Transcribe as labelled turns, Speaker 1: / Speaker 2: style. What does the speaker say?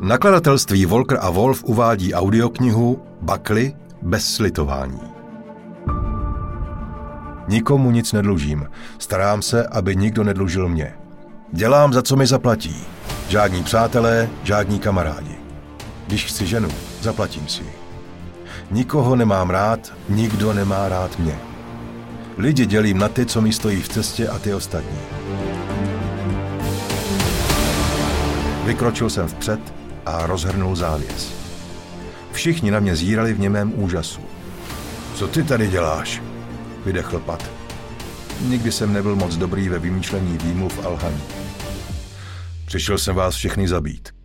Speaker 1: Nakladatelství Volker a Wolf uvádí audioknihu Bakly bez slitování. Nikomu nic nedlužím. Starám se, aby nikdo nedlužil mě. Dělám, za co mi zaplatí. Žádní přátelé, žádní kamarádi. Když chci ženu, zaplatím si. Nikoho nemám rád, nikdo nemá rád mě. Lidi dělím na ty, co mi stojí v cestě a ty ostatní. Vykročil jsem vpřed a rozhrnul závěs. Všichni na mě zírali v němém úžasu. Co ty tady děláš? Vydechl Pat. Nikdy jsem nebyl moc dobrý ve vymýšlení výmluv a lhaní. Přišel jsem vás všechny zabít.